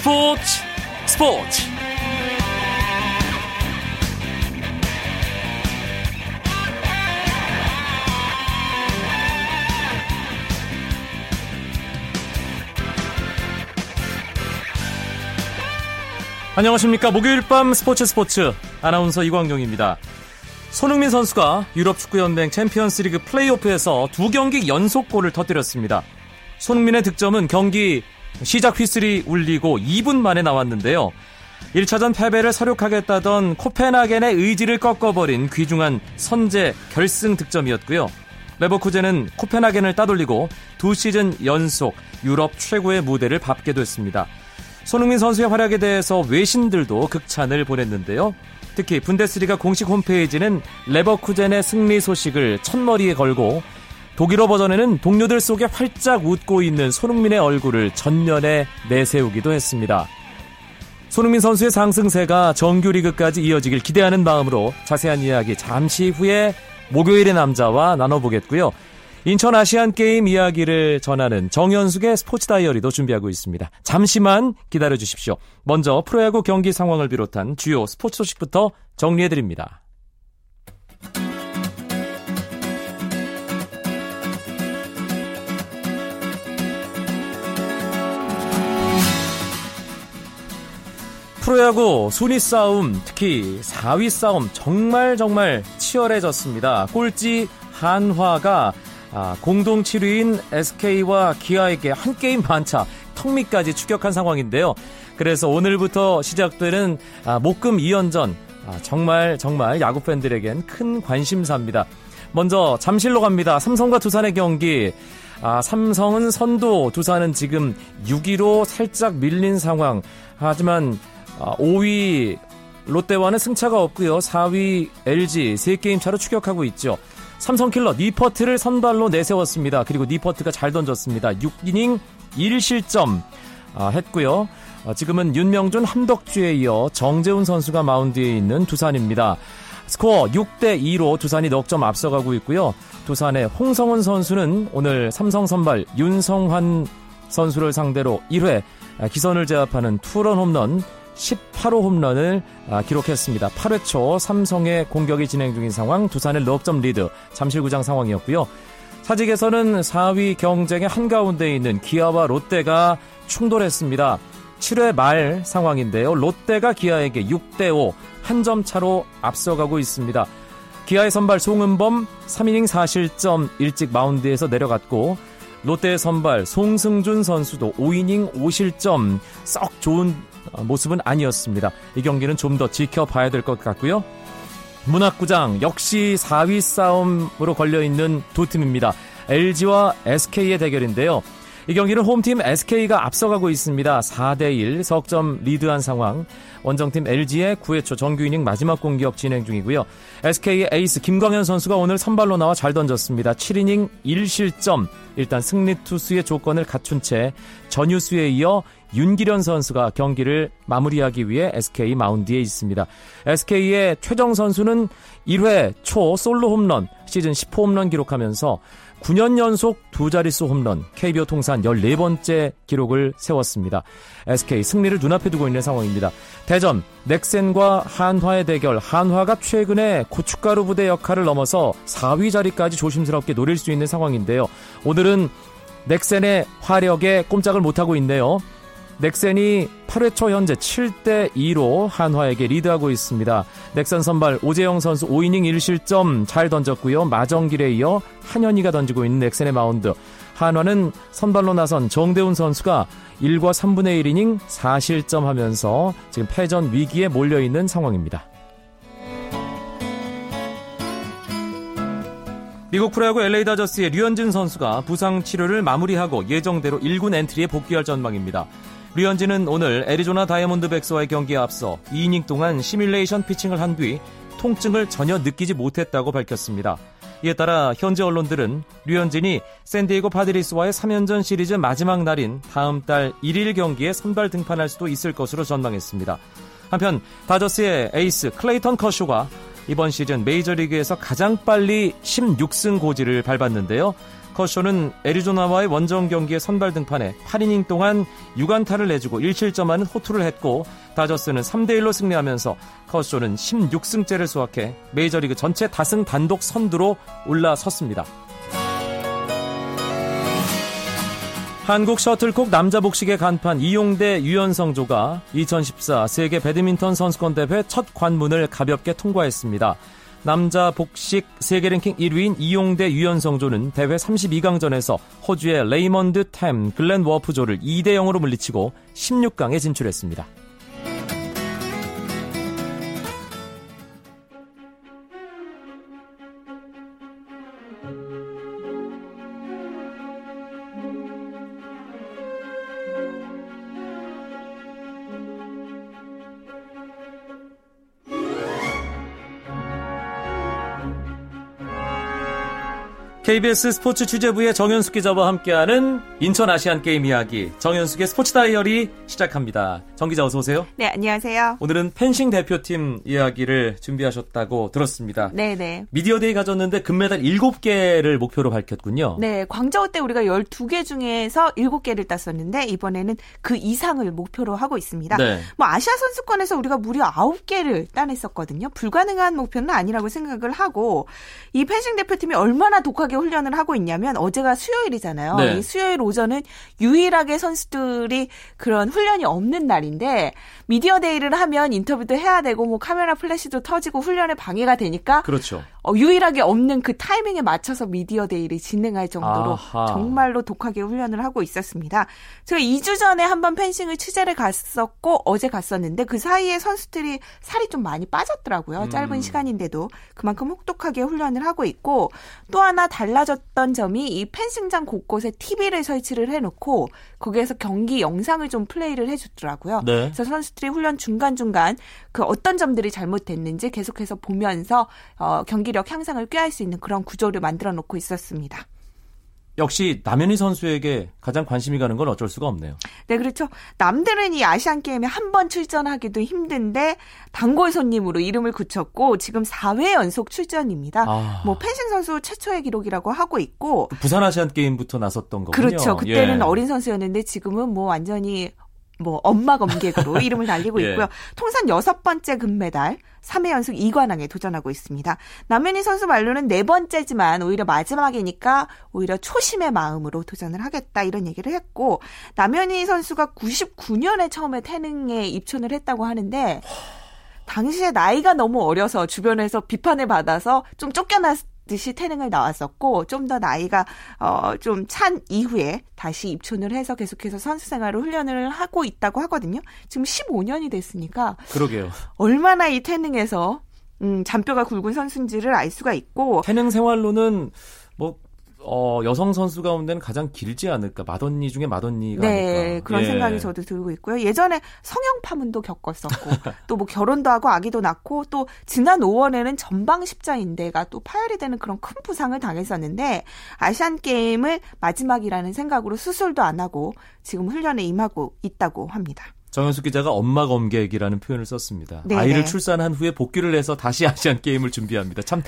스포츠 스포츠. 안녕하십니까. 목요일 밤 스포츠 스포츠. 아나운서 이광용입니다. 손흥민 선수가 유럽 축구연맹 챔피언스리그 플레이오프에서 두 경기 연속골을 터뜨렸습니다. 손흥민의 득점은 경기 시작 휘슬이 울리고 2분 만에 나왔는데요. 1차전 패배를 서륙하겠다던 코펜하겐의 의지를 꺾어버린 귀중한 선제 결승 득점이었고요. 레버쿠젠은 코펜하겐을 따돌리고 두 시즌 연속 유럽 최고의 무대를 밟게 됐습니다. 손흥민 선수의 활약에 대해서 외신들도 극찬을 보냈는데요. 특히 분데스리가 공식 홈페이지는 레버쿠젠의 승리 소식을 첫머리에 걸고 독일어 버전에는 동료들 속에 활짝 웃고 있는 손흥민의 얼굴을 전면에 내세우기도 했습니다. 손흥민 선수의 상승세가 정규리그까지 이어지길 기대하는 마음으로 자세한 이야기 잠시 후에 목요일의 남자와 나눠보겠고요. 인천 아시안 게임 이야기를 전하는 정현숙의 스포츠 다이어리도 준비하고 있습니다. 잠시만 기다려 주십시오. 먼저 프로야구 경기 상황을 비롯한 주요 스포츠 소식부터 정리해 드립니다. 프로야구 순위 싸움, 특히 4위 싸움 정말 정말 치열해졌습니다. 꼴찌 한화가 아, 공동 7위인 SK와 기아에게 한 게임 반차, 턱밑까지 추격한 상황인데요. 그래서 오늘부터 시작되는 아, 목금 2연전 아, 정말 정말 야구 팬들에겐 큰 관심사입니다. 먼저 잠실로 갑니다. 삼성과 두산의 경기. 아, 삼성은 선두, 두산은 지금 6위로 살짝 밀린 상황. 하지만 5위 아, 롯데와는 승차가 없고요. 4위 LG 3게임 차로 추격하고 있죠. 삼성킬러 니퍼트를 선발로 내세웠습니다. 그리고 니퍼트가 잘 던졌습니다. 6이닝 1실점 아, 했고요. 아, 지금은 윤명준, 함덕주에 이어 정재훈 선수가 마운드에 있는 두산입니다. 스코어 6대 2로 두산이 넉 점 앞서가고 있고요. 두산의 홍성훈 선수는 오늘 삼성 선발 윤성환 선수를 상대로 1회 기선을 제압하는 투런 홈런 18호 홈런을 아, 기록했습니다. 8회 초 삼성의 공격이 진행 중인 상황, 두산의 넉점 리드, 잠실구장 상황이었고요. 사직에서는 4위 경쟁의 한가운데 있는 기아와 롯데가 충돌했습니다. 7회 말 상황인데요. 롯데가 기아에게 6대5 한 점 차로 앞서가고 있습니다. 기아의 선발 송은범 3이닝 4실점 일찍 마운드에서 내려갔고 롯데의 선발 송승준 선수도 5이닝 5실점 썩 좋은 어, 모습은 아니었습니다. 이 경기는 좀 더 지켜봐야 될 것 같고요. 문학구장 역시 4위 싸움으로 걸려있는 두 팀입니다. LG와 SK의 대결인데요. 이 경기는 홈팀 SK가 앞서가고 있습니다. 4대1 석점 리드한 상황. 원정팀 LG의 9회 초 정규 이닝 마지막 공격 진행 중이고요. SK의 에이스 김광현 선수가 오늘 선발로 나와 잘 던졌습니다. 7이닝 1실점. 일단 승리 투수의 조건을 갖춘 채 전유수에 이어 윤기련 선수가 경기를 마무리하기 위해 SK 마운드에 있습니다. SK의 최정 선수는 1회 초 솔로 홈런 시즌 10호 홈런 기록하면서 9년 연속 두 자릿수 홈런, KBO 통산 14번째 기록을 세웠습니다. SK 승리를 눈앞에 두고 있는 상황입니다. 대전, 넥센과 한화의 대결, 한화가 최근에 고춧가루 부대 역할을 넘어서 4위 자리까지 조심스럽게 노릴 수 있는 상황인데요. 오늘은 넥센의 화력에 꼼짝을 못하고 있네요. 넥센이 8회 초 현재 7대 2로 한화에게 리드하고 있습니다. 넥센 선발 오재영 선수 5이닝 1실점 잘 던졌고요. 마정길에 이어 한현희가 던지고 있는 넥센의 마운드. 한화는 선발로 나선 정대훈 선수가 1과 3분의 1이닝 4실점 하면서 지금 패전 위기에 몰려 있는 상황입니다. 미국 프로야구 LA 다저스의 류현진 선수가 부상 치료를 마무리하고 예정대로 1군 엔트리에 복귀할 전망입니다. 류현진은 오늘 애리조나 다이아몬드백스와의 경기에 앞서 2이닝 동안 시뮬레이션 피칭을 한 뒤 통증을 전혀 느끼지 못했다고 밝혔습니다. 이에 따라 현지 언론들은 류현진이 샌디에고 파드리스와의 3연전 시리즈 마지막 날인 다음 달 1일 경기에 선발 등판할 수도 있을 것으로 전망했습니다. 한편 다저스의 에이스 클레이턴 커쇼가 이번 시즌 메이저리그에서 가장 빨리 16승 고지를 밟았는데요. 커쇼는 애리조나와의 원정 경기에 선발 등판해 8이닝 동안 6안타를 내주고 1실점하는 호투를 했고 다저스는 3대1로 승리하면서 커쇼는 16승째를 수확해 메이저리그 전체 다승 단독 선두로 올라섰습니다. 한국 셔틀콕 남자 복식의 간판 이용대 유연성조가 2014 세계 배드민턴 선수권 대회 첫 관문을 가볍게 통과했습니다. 남자 복식 세계 랭킹 1위인 이용대 유연성조는 대회 32강전에서 호주의 레이먼드 탐 글렌 워프조를 2대 0으로 물리치고 16강에 진출했습니다. KBS 스포츠 취재부의 정현숙 기자와 함께하는 인천 아시안 게임 이야기 정현숙의 스포츠 다이어리 시작합니다. 정 기자 어서 오세요. 네, 안녕하세요. 오늘은 펜싱 대표팀 이야기를 준비하셨다고 들었습니다. 네, 네. 미디어 데이 가졌는데 금메달 7개를 목표로 밝혔군요. 네, 광저우 때 우리가 12개 중에서 7개를 땄었는데 이번에는 그 이상을 목표로 하고 있습니다. 네. 뭐 아시아 선수권에서 우리가 무려 9개를 따냈었거든요. 불가능한 목표는 아니라고 생각을 하고 이 펜싱 대표팀이 얼마나 독하게 훈련을 하고 있냐면 어제가 수요일이잖아요. 네. 이 수요일 오전은 유일하게 선수들이 그런 훈련이 없는 날인데 미디어 데이를 하면 인터뷰도 해야 되고 뭐 카메라 플래시도 터지고 훈련에 방해가 되니까 그렇죠. 어, 유일하게 없는 그 타이밍에 맞춰서 미디어 데이를 진행할 정도로 아하. 정말로 독하게 훈련을 하고 있었습니다. 제가 2주 전에 한번 펜싱을 취재를 갔었고 어제 갔었는데 그 사이에 선수들이 살이 좀 많이 빠졌더라고요. 음. 짧은 시간인데도 그만큼 혹독하게 훈련을 하고 있고 또 하나 달 라졌던 점이 이 펜싱장 곳곳에 TV를 설치를 해놓고 거기에서 경기 영상을 좀 플레이를 해주더라고요. 네. 그래서 선수들이 훈련 중간 중간 그 어떤 점들이 잘못됐는지 계속해서 보면서 어, 경기력 향상을 꾀할 수 있는 그런 구조를 만들어 놓고 있었습니다. 역시 남현희 선수에게 가장 관심이 가는 건 어쩔 수가 없네요. 네, 그렇죠. 남들은 이 아시안 게임에 한 번 출전하기도 힘든데 단골 손님으로 이름을 굳혔고 지금 4회 연속 출전입니다. 아... 뭐 펜싱 선수 최초의 기록이라고 하고 있고 부산 아시안 게임부터 나섰던 거군요. 그렇죠. 그때는 예. 어린 선수였는데 지금은 뭐 완전히 뭐 엄마 검객으로 이름을 달리고 예. 있고요. 통산 여섯 번째 금메달, 3회 연속 2관왕에 도전하고 있습니다. 남현희 선수 말로는 네 번째지만 오히려 마지막이니까 오히려 초심의 마음으로 도전을 하겠다 이런 얘기를 했고 남현희 선수가 99년에 처음에 태능에 입촌을 했다고 하는데 당시에 나이가 너무 어려서 주변에서 비판을 받아서 좀 쫓겨났 듯이 태능을 나왔었고 좀 더 나이가 어 좀 찬 이후에 다시 입촌을 해서 계속해서 선수 생활을 훈련을 하고 있다고 하거든요. 지금 15년이 됐으니까 그러게요. 얼마나 이 태능에서 음, 잔뼈가 굵은 선수인지를 알 수가 있고 태능 생활로는 뭐 어, 여성 선수 가운데는 가장 길지 않을까. 맏언니 중에 맏언니가 네, 아닐까. 그런 예. 생각이 저도 들고 있고요. 예전에 성형 파문도 겪었었고 또 뭐 결혼도 하고 아기도 낳고 또 지난 5월에는 전방 십자인대가 또 파열이 되는 그런 큰 부상을 당했었는데 아시안 게임을 마지막이라는 생각으로 수술도 안 하고 지금 훈련에 임하고 있다고 합니다. 정현숙 기자가 엄마 검객이라는 표현을 썼습니다. 네네. 아이를 출산한 후에 복귀를 해서 다시 아시안 게임을 준비합니다. 참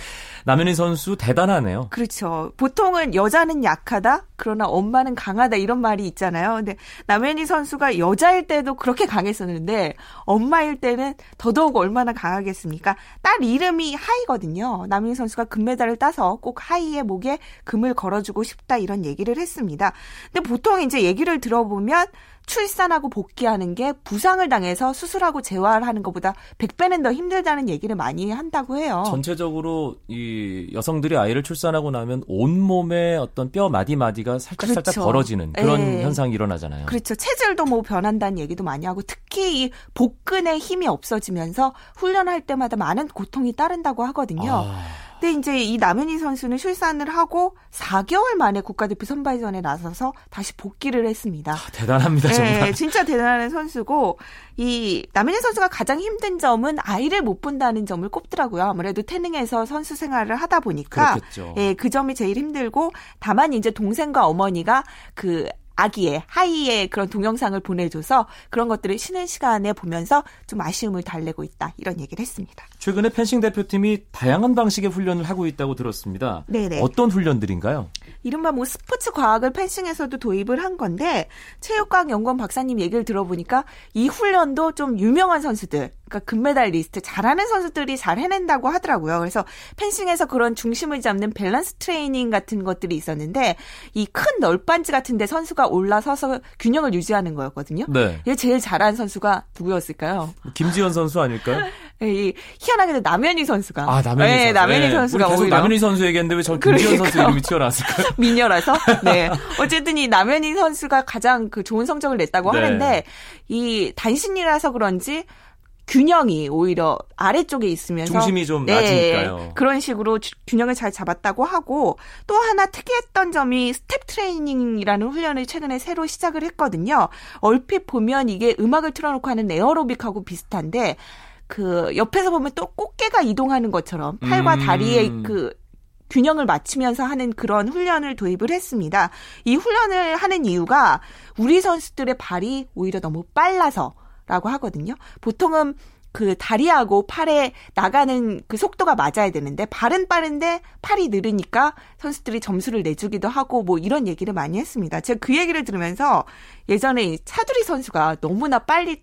남현희 선수 대단하네요. 그렇죠. 보통은 여자는 약하다, 그러나 엄마는 강하다 이런 말이 있잖아요. 근데 남현희 선수가 여자일 때도 그렇게 강했었는데 엄마일 때는 더더욱 얼마나 강하겠습니까? 딸 이름이 하이거든요. 남현희 선수가 금메달을 따서 꼭 하이의 목에 금을 걸어주고 싶다 이런 얘기를 했습니다. 근데 보통 이제 얘기를 들어보면 출산하고 복귀하는 게 부상을 당해서 수술하고 재활하는 것보다 100배는 더 힘들다는 얘기를 많이 한다고 해요. 전체적으로 이 여성들이 아이를 출산하고 나면 온몸에 어떤 뼈 마디마디가 살짝 그렇죠. 살짝 벌어지는 그런 네. 현상이 일어나잖아요. 그렇죠. 체질도 뭐 변한다는 얘기도 많이 하고 특히 이 복근의 힘이 없어지면서 훈련할 때마다 많은 고통이 따른다고 하거든요. 아... 근데 이제 이 남현희 선수는 출산을 하고 4개월 만에 국가대표 선발전에 나서서 다시 복귀를 했습니다. 아, 대단합니다, 정말. 네, 진짜 대단한 선수고 이 남현희 선수가 가장 힘든 점은 아이를 못 본다는 점을 꼽더라고요. 아무래도 태능에서 선수 생활을 하다 보니까 그렇겠죠. 예, 그 점이 제일 힘들고 다만 이제 동생과 어머니가 그 아기의 하이의 그런 동영상을 보내줘서 그런 것들을 쉬는 시간에 보면서 좀 아쉬움을 달래고 있다 이런 얘기를 했습니다. 최근에 펜싱 대표팀이 다양한 방식의 훈련을 하고 있다고 들었습니다. 네네. 어떤 훈련들인가요? 이른바 뭐 스포츠 과학을 펜싱에서도 도입을 한 건데 체육과학 연구원 박사님 얘기를 들어보니까 이 훈련도 좀 유명한 선수들 그러니까 금메달 리스트 잘하는 선수들이 잘 해낸다고 하더라고요. 그래서 펜싱에서 그런 중심을 잡는 밸런스 트레이닝 같은 것들이 있었는데 이 큰 널빤지 같은데 선수가 올라서서 균형을 유지하는 거였거든요. 네. 얘 제일 잘하는 선수가 누구였을까요? 김지현 선수 아닐까요? 이 희한하게도 남현희 선수가 아 남현희 네, 선수. 남현희 네. 선수가 계속 오히려 남현희 선수 얘기했는데 왜 저 김지현 선수 이름이 튀어나왔을까요? 미녀라서 네 어쨌든 이 남현희 선수가 가장 그 좋은 성적을 냈다고 네. 하는데 이 단신이라서 그런지 균형이 오히려 아래쪽에 있으면서 중심이 좀 네, 낮으니까요. 그런 식으로 주, 균형을 잘 잡았다고 하고 또 하나 특이했던 점이 스텝 트레이닝이라는 훈련을 최근에 새로 시작을 했거든요. 얼핏 보면 이게 음악을 틀어놓고 하는 에어로빅하고 비슷한데 그 옆에서 보면 또 꽃게가 이동하는 것처럼 팔과 음. 다리의 그 균형을 맞추면서 하는 그런 훈련을 도입을 했습니다. 이 훈련을 하는 이유가 우리 선수들의 발이 오히려 너무 빨라서 라고 하거든요. 보통은 그 다리하고 팔에 나가는 그 속도가 맞아야 되는데 발은 빠른데 팔이 느리니까 선수들이 점수를 내주기도 하고 뭐 이런 얘기를 많이 했습니다. 제가 그 얘기를 들으면서 예전에 차두리 선수가 너무나 빨리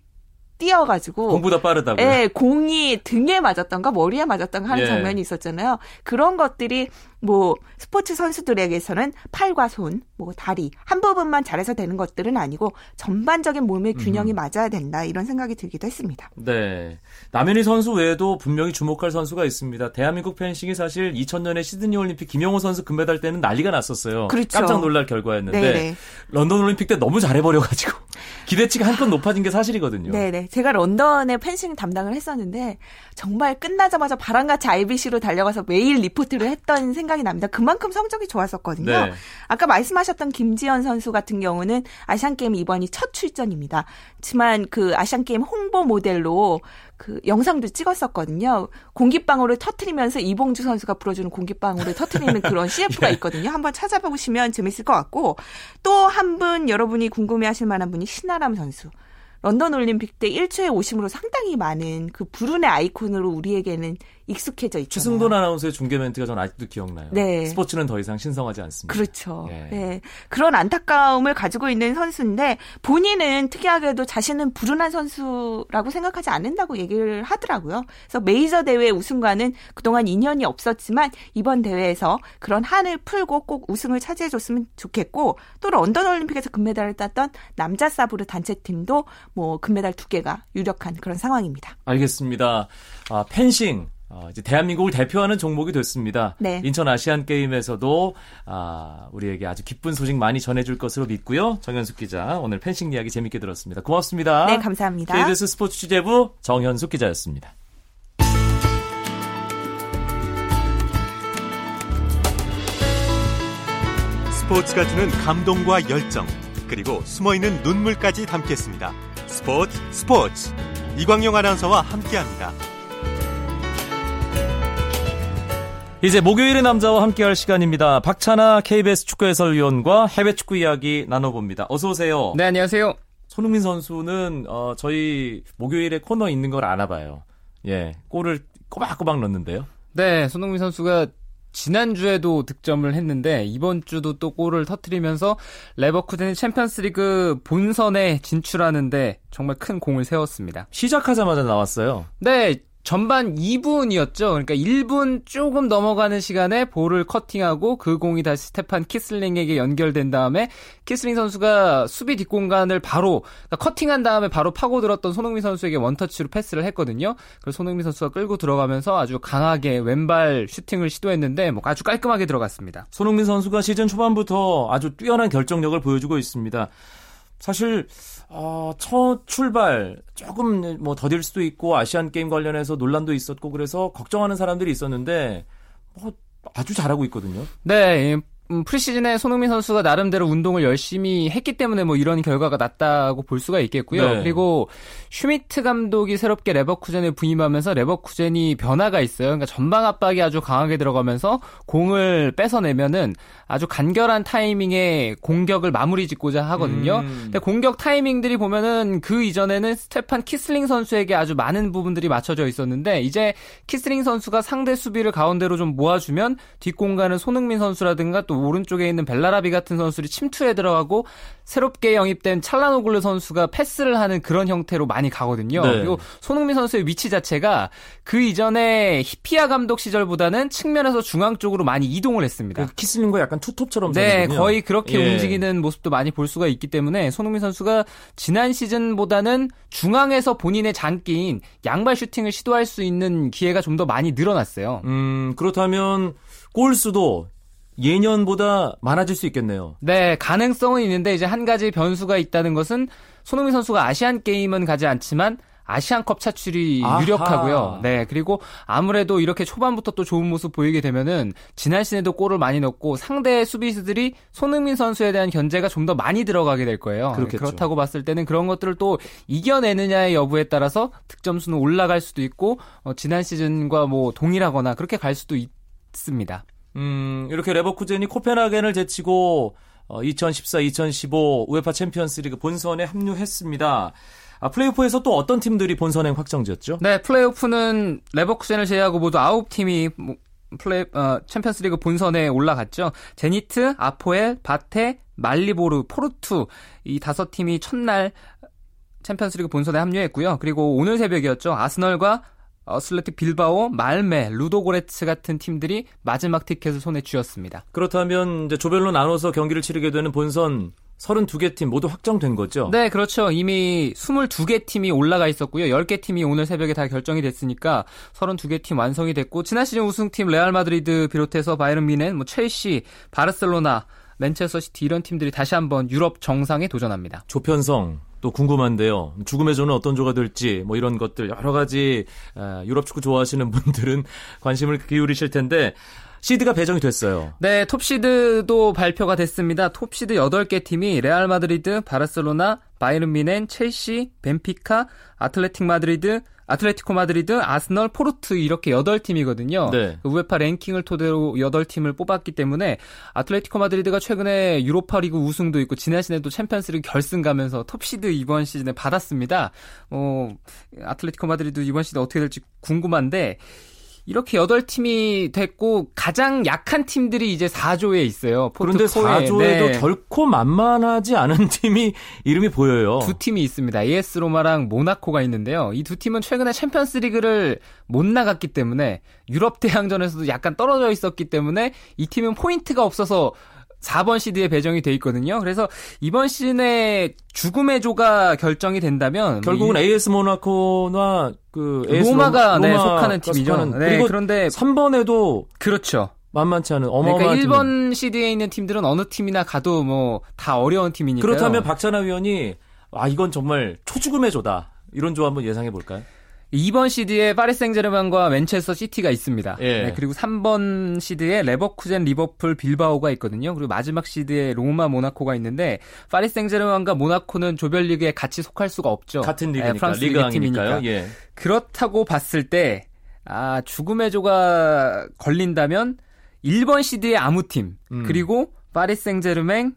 뛰어가지고 공보다 빠르다고. 예, 공이 등에 맞았던가 머리에 맞았던가 하는 예. 장면이 있었잖아요. 그런 것들이 뭐 스포츠 선수들에게서는 팔과 손, 뭐 다리 한 부분만 잘해서 되는 것들은 아니고 전반적인 몸의 균형이 음. 맞아야 된다 이런 생각이 들기도 했습니다. 네, 남현희 선수 외에도 분명히 주목할 선수가 있습니다. 대한민국 펜싱이 사실 2000년에 시드니 올림픽 김영호 선수 금메달 때는 난리가 났었어요. 그렇죠. 깜짝 놀랄 결과였는데 네네. 런던 올림픽 때 너무 잘해버려 가지고 기대치가 한껏 높아진 게 사실이거든요. 네네, 제가 런던에 펜싱 담당을 했었는데 정말 끝나자마자 바람같이 IBC로 달려가서 매일 리포트를 했던 생각. 생각이 납니다. 그만큼 성적이 좋았었거든요. 네. 아까 말씀하셨던 김지현 선수 같은 경우는 아시안 게임 이번이 첫 출전입니다. 하지만 그 아시안 게임 홍보 모델로 그 영상도 찍었었거든요. 공기방울을 터트리면서 이봉주 선수가 불어주는 공기방울을 터트리는 그런 CF가 예. 있거든요. 한번 찾아보시면 재밌을 것 같고 또 한 분 여러분이 궁금해하실 만한 분이 신아람 선수. 런던 올림픽 때 1초에 오심으로 상당히 많은 그 불운의 아이콘으로 우리에게는 익숙해져 있죠. 최승돈 아나운서의 중계 멘트가 전 아직도 기억나요. 네. 스포츠는 더 이상 신성하지 않습니다. 그렇죠. 네. 네. 그런 안타까움을 가지고 있는 선수인데 본인은 특이하게도 자신은 불운한 선수라고 생각하지 않는다고 얘기를 하더라고요. 그래서 메이저 대회 우승과는 그동안 인연이 없었지만 이번 대회에서 그런 한을 풀고 꼭 우승을 차지해줬으면 좋겠고 또 런던 올림픽에서 금메달을 땄던 남자 사브르 단체팀도 뭐 금메달 두 개가 유력한 그런 상황입니다. 알겠습니다. 아, 펜싱 어, 이제 대한민국을 대표하는 종목이 됐습니다. 네. 인천 아시안 게임에서도 아, 우리에게 아주 기쁜 소식 많이 전해줄 것으로 믿고요. 정현숙 기자 오늘 펜싱 이야기 재밌게 들었습니다. 고맙습니다. 네, 감사합니다. KBS 스포츠 취재부 정현숙 기자였습니다. 스포츠가 주는 감동과 열정 그리고 숨어있는 눈물까지 담겠습니다. 스포츠 스포츠 이광용 아나운서와 함께합니다. 이제 목요일의 남자와 함께할 시간입니다. 박찬아 KBS 축구 해설위원과 해외 축구 이야기 나눠봅니다. 어서 오세요. 네, 안녕하세요. 손흥민 선수는 어, 저희 목요일에 코너 있는 걸 아나 봐요. 예, 골을 꼬박꼬박 넣는데요. 네, 손흥민 선수가 지난주에도 득점을 했는데 이번 주도 또 골을 터트리면서 레버쿠젠이 챔피언스리그 본선에 진출하는데 정말 큰 공을 세웠습니다. 시작하자마자 나왔어요. 네, 전반 2분이었죠. 그러니까 1분 조금 넘어가는 시간에 볼을 커팅하고 그 공이 다시 스테판 키슬링에게 연결된 다음에 키슬링 선수가 수비 뒷공간을 바로 그러니까 커팅한 다음에 바로 파고들었던 손흥민 선수에게 원터치로 패스를 했거든요. 그래서 손흥민 선수가 끌고 들어가면서 아주 강하게 왼발 슈팅을 시도했는데 뭐 아주 깔끔하게 들어갔습니다. 손흥민 선수가 시즌 초반부터 아주 뛰어난 결정력을 보여주고 있습니다. 사실 어, 첫 출발 조금 뭐 더딜 수도 있고 아시안 게임 관련해서 논란도 있었고 그래서 걱정하는 사람들이 있었는데 뭐 아주 잘하고 있거든요. 네. 음, 프리시즌에 손흥민 선수가 나름대로 운동을 열심히 했기 때문에 뭐 이런 결과가 났다고 볼 수가 있겠고요. 네. 그리고 슈미트 감독이 새롭게 레버쿠젠에 부임하면서 레버쿠젠이 변화가 있어요. 그러니까 전방 압박이 아주 강하게 들어가면서 공을 뺏어내면은 아주 간결한 타이밍에 공격을 마무리 짓고자 하거든요. 음. 근데 공격 타이밍들이 보면은 그 이전에는 스테판 키슬링 선수에게 아주 많은 부분들이 맞춰져 있었는데 이제 키슬링 선수가 상대 수비를 가운데로 좀 모아주면 뒷공간은 손흥민 선수라든가 또 오른쪽에 있는 벨라라비 같은 선수들이 침투에 들어가고 새롭게 영입된 찰라노글루 선수가 패스를 하는 그런 형태로 많이 가거든요. 네. 그리고 손흥민 선수의 위치 자체가 그 이전에 히피아 감독 시절보다는 측면에서 중앙 쪽으로 많이 이동을 했습니다. 그 키슬링과 약간 투톱처럼 네, 서는군요. 거의 그렇게 예. 움직이는 모습도 많이 볼 수가 있기 때문에 손흥민 선수가 지난 시즌보다는 중앙에서 본인의 장기인 양발 슈팅을 시도할 수 있는 기회가 좀 더 많이 늘어났어요. 음, 그렇다면 골 수도 예년보다 많아질 수 있겠네요. 네, 가능성은 있는데 이제 한 가지 변수가 있다는 것은 손흥민 선수가 아시안 게임은 가지 않지만 아시안컵 차출이 아하. 유력하고요. 네, 그리고 아무래도 이렇게 초반부터 또 좋은 모습 보이게 되면은 지난 시즌에도 골을 많이 넣고 상대 수비수들이 손흥민 선수에 대한 견제가 좀 더 많이 들어가게 될 거예요. 그렇겠죠. 그렇다고 봤을 때는 그런 것들을 또 이겨내느냐의 여부에 따라서 득점 수는 올라갈 수도 있고 어, 지난 시즌과 뭐 동일하거나 그렇게 갈 수도 있습니다. 음, 이렇게 레버쿠젠이 코펜하겐을 제치고 어, 2014-2015 UEFA 챔피언스리그 본선에 합류했습니다. 아, 플레이오프에서 또 어떤 팀들이 본선행 확정지었죠? 네, 플레이오프는 레버쿠젠을 제외하고 모두 아홉 팀이 뭐, 플레이 어, 챔피언스리그 본선에 올라갔죠. 제니트, 아포엘, 바테, 마리보르, 포르투 이 다섯 팀이 첫날 챔피언스리그 본선에 합류했고요. 그리고 오늘 새벽이었죠. 아스널과 아슬레틱 빌바오, 말뫼, 루도고레츠 같은 팀들이 마지막 티켓을 손에 쥐었습니다. 그렇다면 이제 조별로 나눠서 경기를 치르게 되는 본선 32개 팀 모두 확정된 거죠? 네, 그렇죠. 이미 22개 팀이 올라가 있었고요. 10개 팀이 오늘 새벽에 다 결정이 됐으니까 32개 팀 완성이 됐고 지난 시즌 우승팀 레알 마드리드 비롯해서 바이에른 뮌헨, 뭐 첼시, 바르셀로나, 맨체스터 시티 이런 팀들이 다시 한번 유럽 정상에 도전합니다. 조편성 또 궁금한데요. 죽음의 조는 어떤 조가 될지 뭐 이런 것들 여러 가지 아, 유럽 축구 좋아하시는 분들은 관심을 기울이실 텐데 시드가 배정이 됐어요. 네, 톱시드도 발표가 됐습니다. 톱시드 8개 팀이 레알 마드리드, 바르셀로나, 바이에른 뮌헨, 첼시, 벤피카, 아틀레틱 마드리드, 아틀레티코 마드리드, 아스널, 포르투 이렇게 8팀이거든요. 네. UEFA 랭킹을 토대로 8팀을 뽑았기 때문에 아틀레티코 마드리드가 최근에 유로파리그 우승도 있고 지난 시즌에도 챔피언스리그 결승 가면서 톱시드 이번 시즌에 받았습니다. 어, 아틀레티코 마드리드 이번 시즌 어떻게 될지 궁금한데 이렇게 8팀이 됐고 가장 약한 팀들이 이제 4조에 있어요. 그런데 포트 4에. 4조에도 네. 결코 만만하지 않은 팀이 이름이 보여요. 두 팀이 있습니다. AS 로마랑 모나코가 있는데요. 이 두 팀은 최근에 챔피언스 리그를 못 나갔기 때문에 유럽 대항전에서도 약간 떨어져 있었기 때문에 이 팀은 포인트가 없어서 4번 시드에 배정이 돼 있거든요. 그래서 이번 시즌에 죽음의 조가 결정이 된다면 결국은 이- AS 모나코나 그 AS 로마가 로마, 네, 속하는 팀이죠. 속하는- 네, 그리고 그런데 3번에도 그렇죠. 만만치 않은 그러니까 어마어마한 팀. 1번 시드에 있는 팀들은 어느 팀이나 가도 뭐 다 어려운 팀이니까요. 그렇다면 박찬하 위원이 아 이건 정말 초죽음의 조다. 이런 조 한번 예상해 볼까요? 2번 시드에 파리 생제르맹과 맨체스터 시티가 있습니다. 예. 네, 그리고 3번 시드에 레버쿠젠, 리버풀, 빌바오가 있거든요. 그리고 마지막 시드에 로마, 모나코가 있는데 파리 생제르맹과 모나코는 조별리그에 같이 속할 수가 없죠. 같은 네, 리그니까 프랑스 리그. 팀이니까. 예. 그렇다고 봤을 때 아, 죽음의 조가 걸린다면 1번 시드의 아무 팀, 음. 그리고 파리 생제르맹,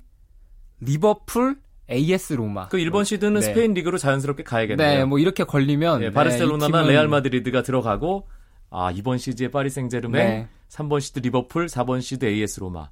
리버풀, AS 로마. 그 1번 시드는 네. 스페인 리그로 자연스럽게 가야겠네요. 네, 뭐 이렇게 걸리면 예, 네, 바르셀로나나 레알 마드리드가 들어가고 아 이번 시드에 파리 생제르맹, 네. 3번 시드 리버풀, 4번 시드 AS 로마.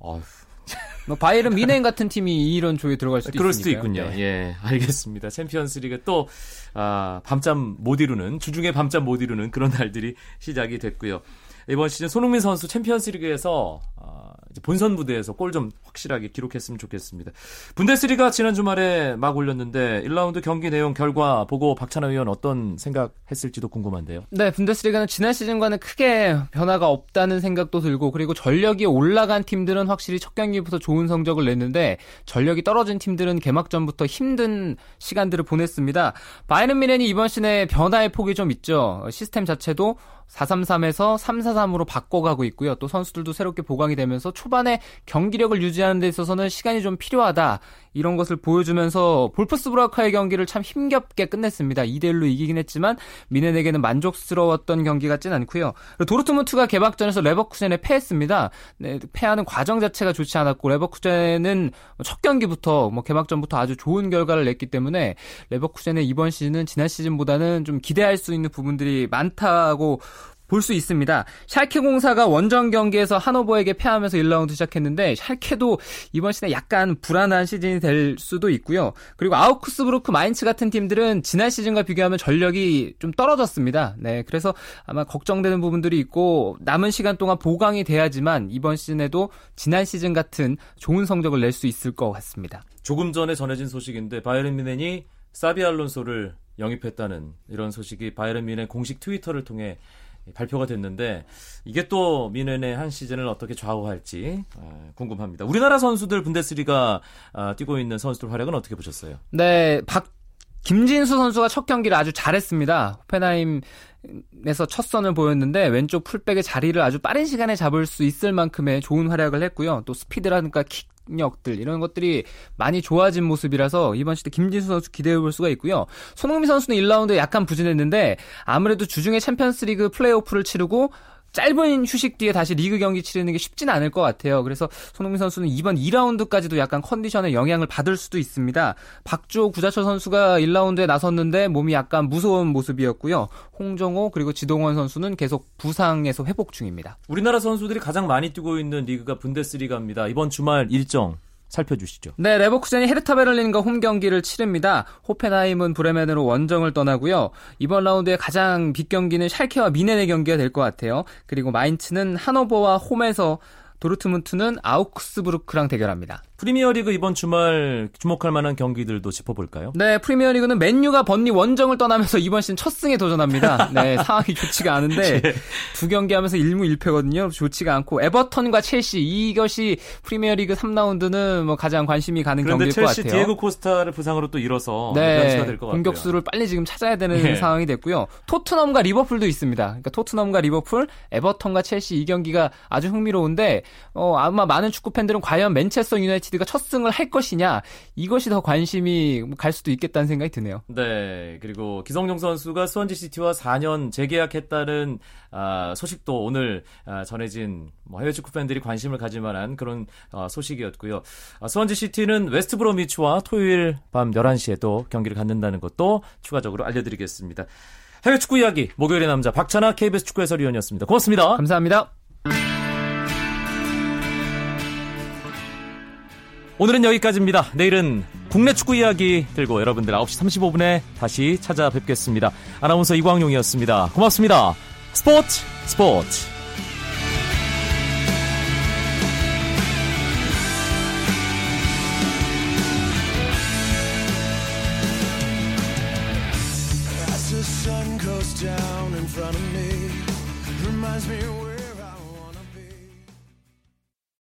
어휴, 뭐 바이에른 미넨 같은 팀이 이런 조에 들어갈 수도 그럴 수도. 있군요. 네. 예, 알겠습니다. 챔피언스리그 또 아, 밤잠 못 이루는 주중에 밤잠 못 이루는 그런 날들이 시작이 됐고요. 이번 시즌 손흥민 선수 챔피언스리그에서 아, 본선 무대에서 골 좀 확실하게 기록했으면 좋겠습니다. 분데스리가 지난 주말에 막 올렸는데 1라운드 경기 내용 결과 보고 박찬하 위원 어떤 생각했을지도 궁금한데요. 네, 분데스리가는 지난 시즌과는 크게 변화가 없다는 생각도 들고 그리고 전력이 올라간 팀들은 확실히 첫 경기부터 좋은 성적을 냈는데 전력이 떨어진 팀들은 개막전부터 힘든 시간들을 보냈습니다. 바이에른 미넨이 이번 시즌에 변화의 폭이 좀 있죠. 시스템 자체도 4-3-3에서 3-4-3으로 바꿔가고 있고요. 또 선수들도 새롭게 보강이 되면서 초반에 경기력을 유지하는 데 있어서는 시간이 좀 필요하다. 이런 것을 보여주면서 볼프스 브라카의 경기를 참 힘겹게 끝냈습니다. 2대1로 이기긴 했지만 미넨에게는 만족스러웠던 경기 같진 않고요. 도르트문트가 개막전에서 레버쿠젠에 패했습니다. 네, 패하는 과정 자체가 좋지 않았고 레버쿠젠은 첫 경기부터 뭐 개막전부터 아주 좋은 결과를 냈기 때문에 레버쿠젠의 이번 시즌은 지난 시즌보다는 좀 기대할 수 있는 부분들이 많다고 볼 수 있습니다. 샬케 공사가 원정 경기에서 하노버에게 패하면서 1라운드 시작했는데 샬케도 이번 시즌에 약간 불안한 시즌이 될 수도 있고요. 그리고 아우크스부르크 마인츠 같은 팀들은 지난 시즌과 비교하면 전력이 좀 떨어졌습니다. 네, 그래서 아마 걱정되는 부분들이 있고 남은 시간 동안 보강이 돼야지만 이번 시즌에도 지난 시즌 같은 좋은 성적을 낼 수 있을 것 같습니다. 조금 전에 전해진 소식인데 바이에른 미넨이 사비 알론소를 영입했다는 이런 소식이 바이에른 미넨 공식 트위터를 통해 발표가 됐는데 이게 또 미넨의 한 시즌을 어떻게 좌우할지 아, 궁금합니다. 우리나라 선수들 분데스리가 아, 뛰고 있는 선수들 활약은 어떻게 보셨어요? 네, 박 김진수 선수가 첫 경기를 아주 잘했습니다. 호펜하임 에서 첫 선을 보였는데 왼쪽 풀백의 자리를 아주 빠른 시간에 잡을 수 있을 만큼의 좋은 활약을 했고요. 또 스피드라든가 킥력들 이런 것들이 많이 좋아진 모습이라서 이번 시대 김진수 선수 기대해 볼 수가 있고요. 손흥민 선수는 1라운드에 약간 부진했는데 아무래도 주중에 챔피언스리그 플레이오프를 치르고 짧은 휴식 뒤에 다시 리그 경기 치르는 게 쉽지는 않을 것 같아요. 그래서 손흥민 선수는 이번 2라운드까지도 약간 컨디션에 영향을 받을 수도 있습니다. 박주호 구자철 선수가 1라운드에 나섰는데 몸이 약간 무거운 모습이었고요. 홍정호 그리고 지동원 선수는 계속 부상에서 회복 중입니다. 우리나라 선수들이 가장 많이 뛰고 있는 리그가 분데스리가입니다. 이번 주말 일정 살펴주시죠. 네, 레버쿠젠이 헤르타 베를린과 홈 경기를 치릅니다. 호펜하임은 브레멘으로 원정을 떠나고요. 이번 라운드의 가장 big 경기는 샬케와 뮌헨의 경기가 될 것 같아요. 그리고 마인츠는 하노버와 홈에서 도르트문트는 아우크스부르크랑 대결합니다. 프리미어리그 이번 주말 주목할 만한 경기들도 짚어볼까요? 네, 프리미어리그는 맨유가 번리 원정을 떠나면서 이번 시즌 첫 승에 도전합니다. 네, 상황이 좋지가 않은데 예. 두 경기 하면서 1무 1패거든요. 좋지가 않고 에버턴과 첼시 이것이 프리미어리그 3라운드는 뭐 가장 관심이 가는 경기일 것 같아요. 첼시 디에고 코스타를 부상으로 또 잃어서 네. 공격수를 빨리 지금 찾아야 되는 예. 상황이 됐고요. 토트넘과 리버풀도 있습니다. 그러니까 토트넘과 리버풀, 에버턴과 첼시 이 경기가 아주 흥미로운데 어, 아마 많은 축구 팬들은 과연 맨체스터 유나이티드 유나이티드가 첫 승을 할 것이냐 이것이 더 관심이 갈 수도 있겠다는 생각이 드네요. 네, 그리고 기성용 선수가 스완지 시티와 4년 재계약했다는 아, 소식도 오늘 아, 전해진 뭐 해외 축구 팬들이 관심을 가질 만한 그런 아, 소식이었고요. 아, 스완지 시티는 웨스트 브로미치와 토요일 밤 11시에 또 경기를 갖는다는 것도 추가적으로 알려드리겠습니다. 해외 축구 이야기 목요일의 남자 박찬하 KBS 축구 해설위원이었습니다. 고맙습니다. 감사합니다. 오늘은 여기까지입니다. 내일은 국내 축구 이야기 들고 여러분들 9시 35분에 다시 찾아뵙겠습니다. 아나운서 이광용이었습니다. 고맙습니다. 스포츠 스포츠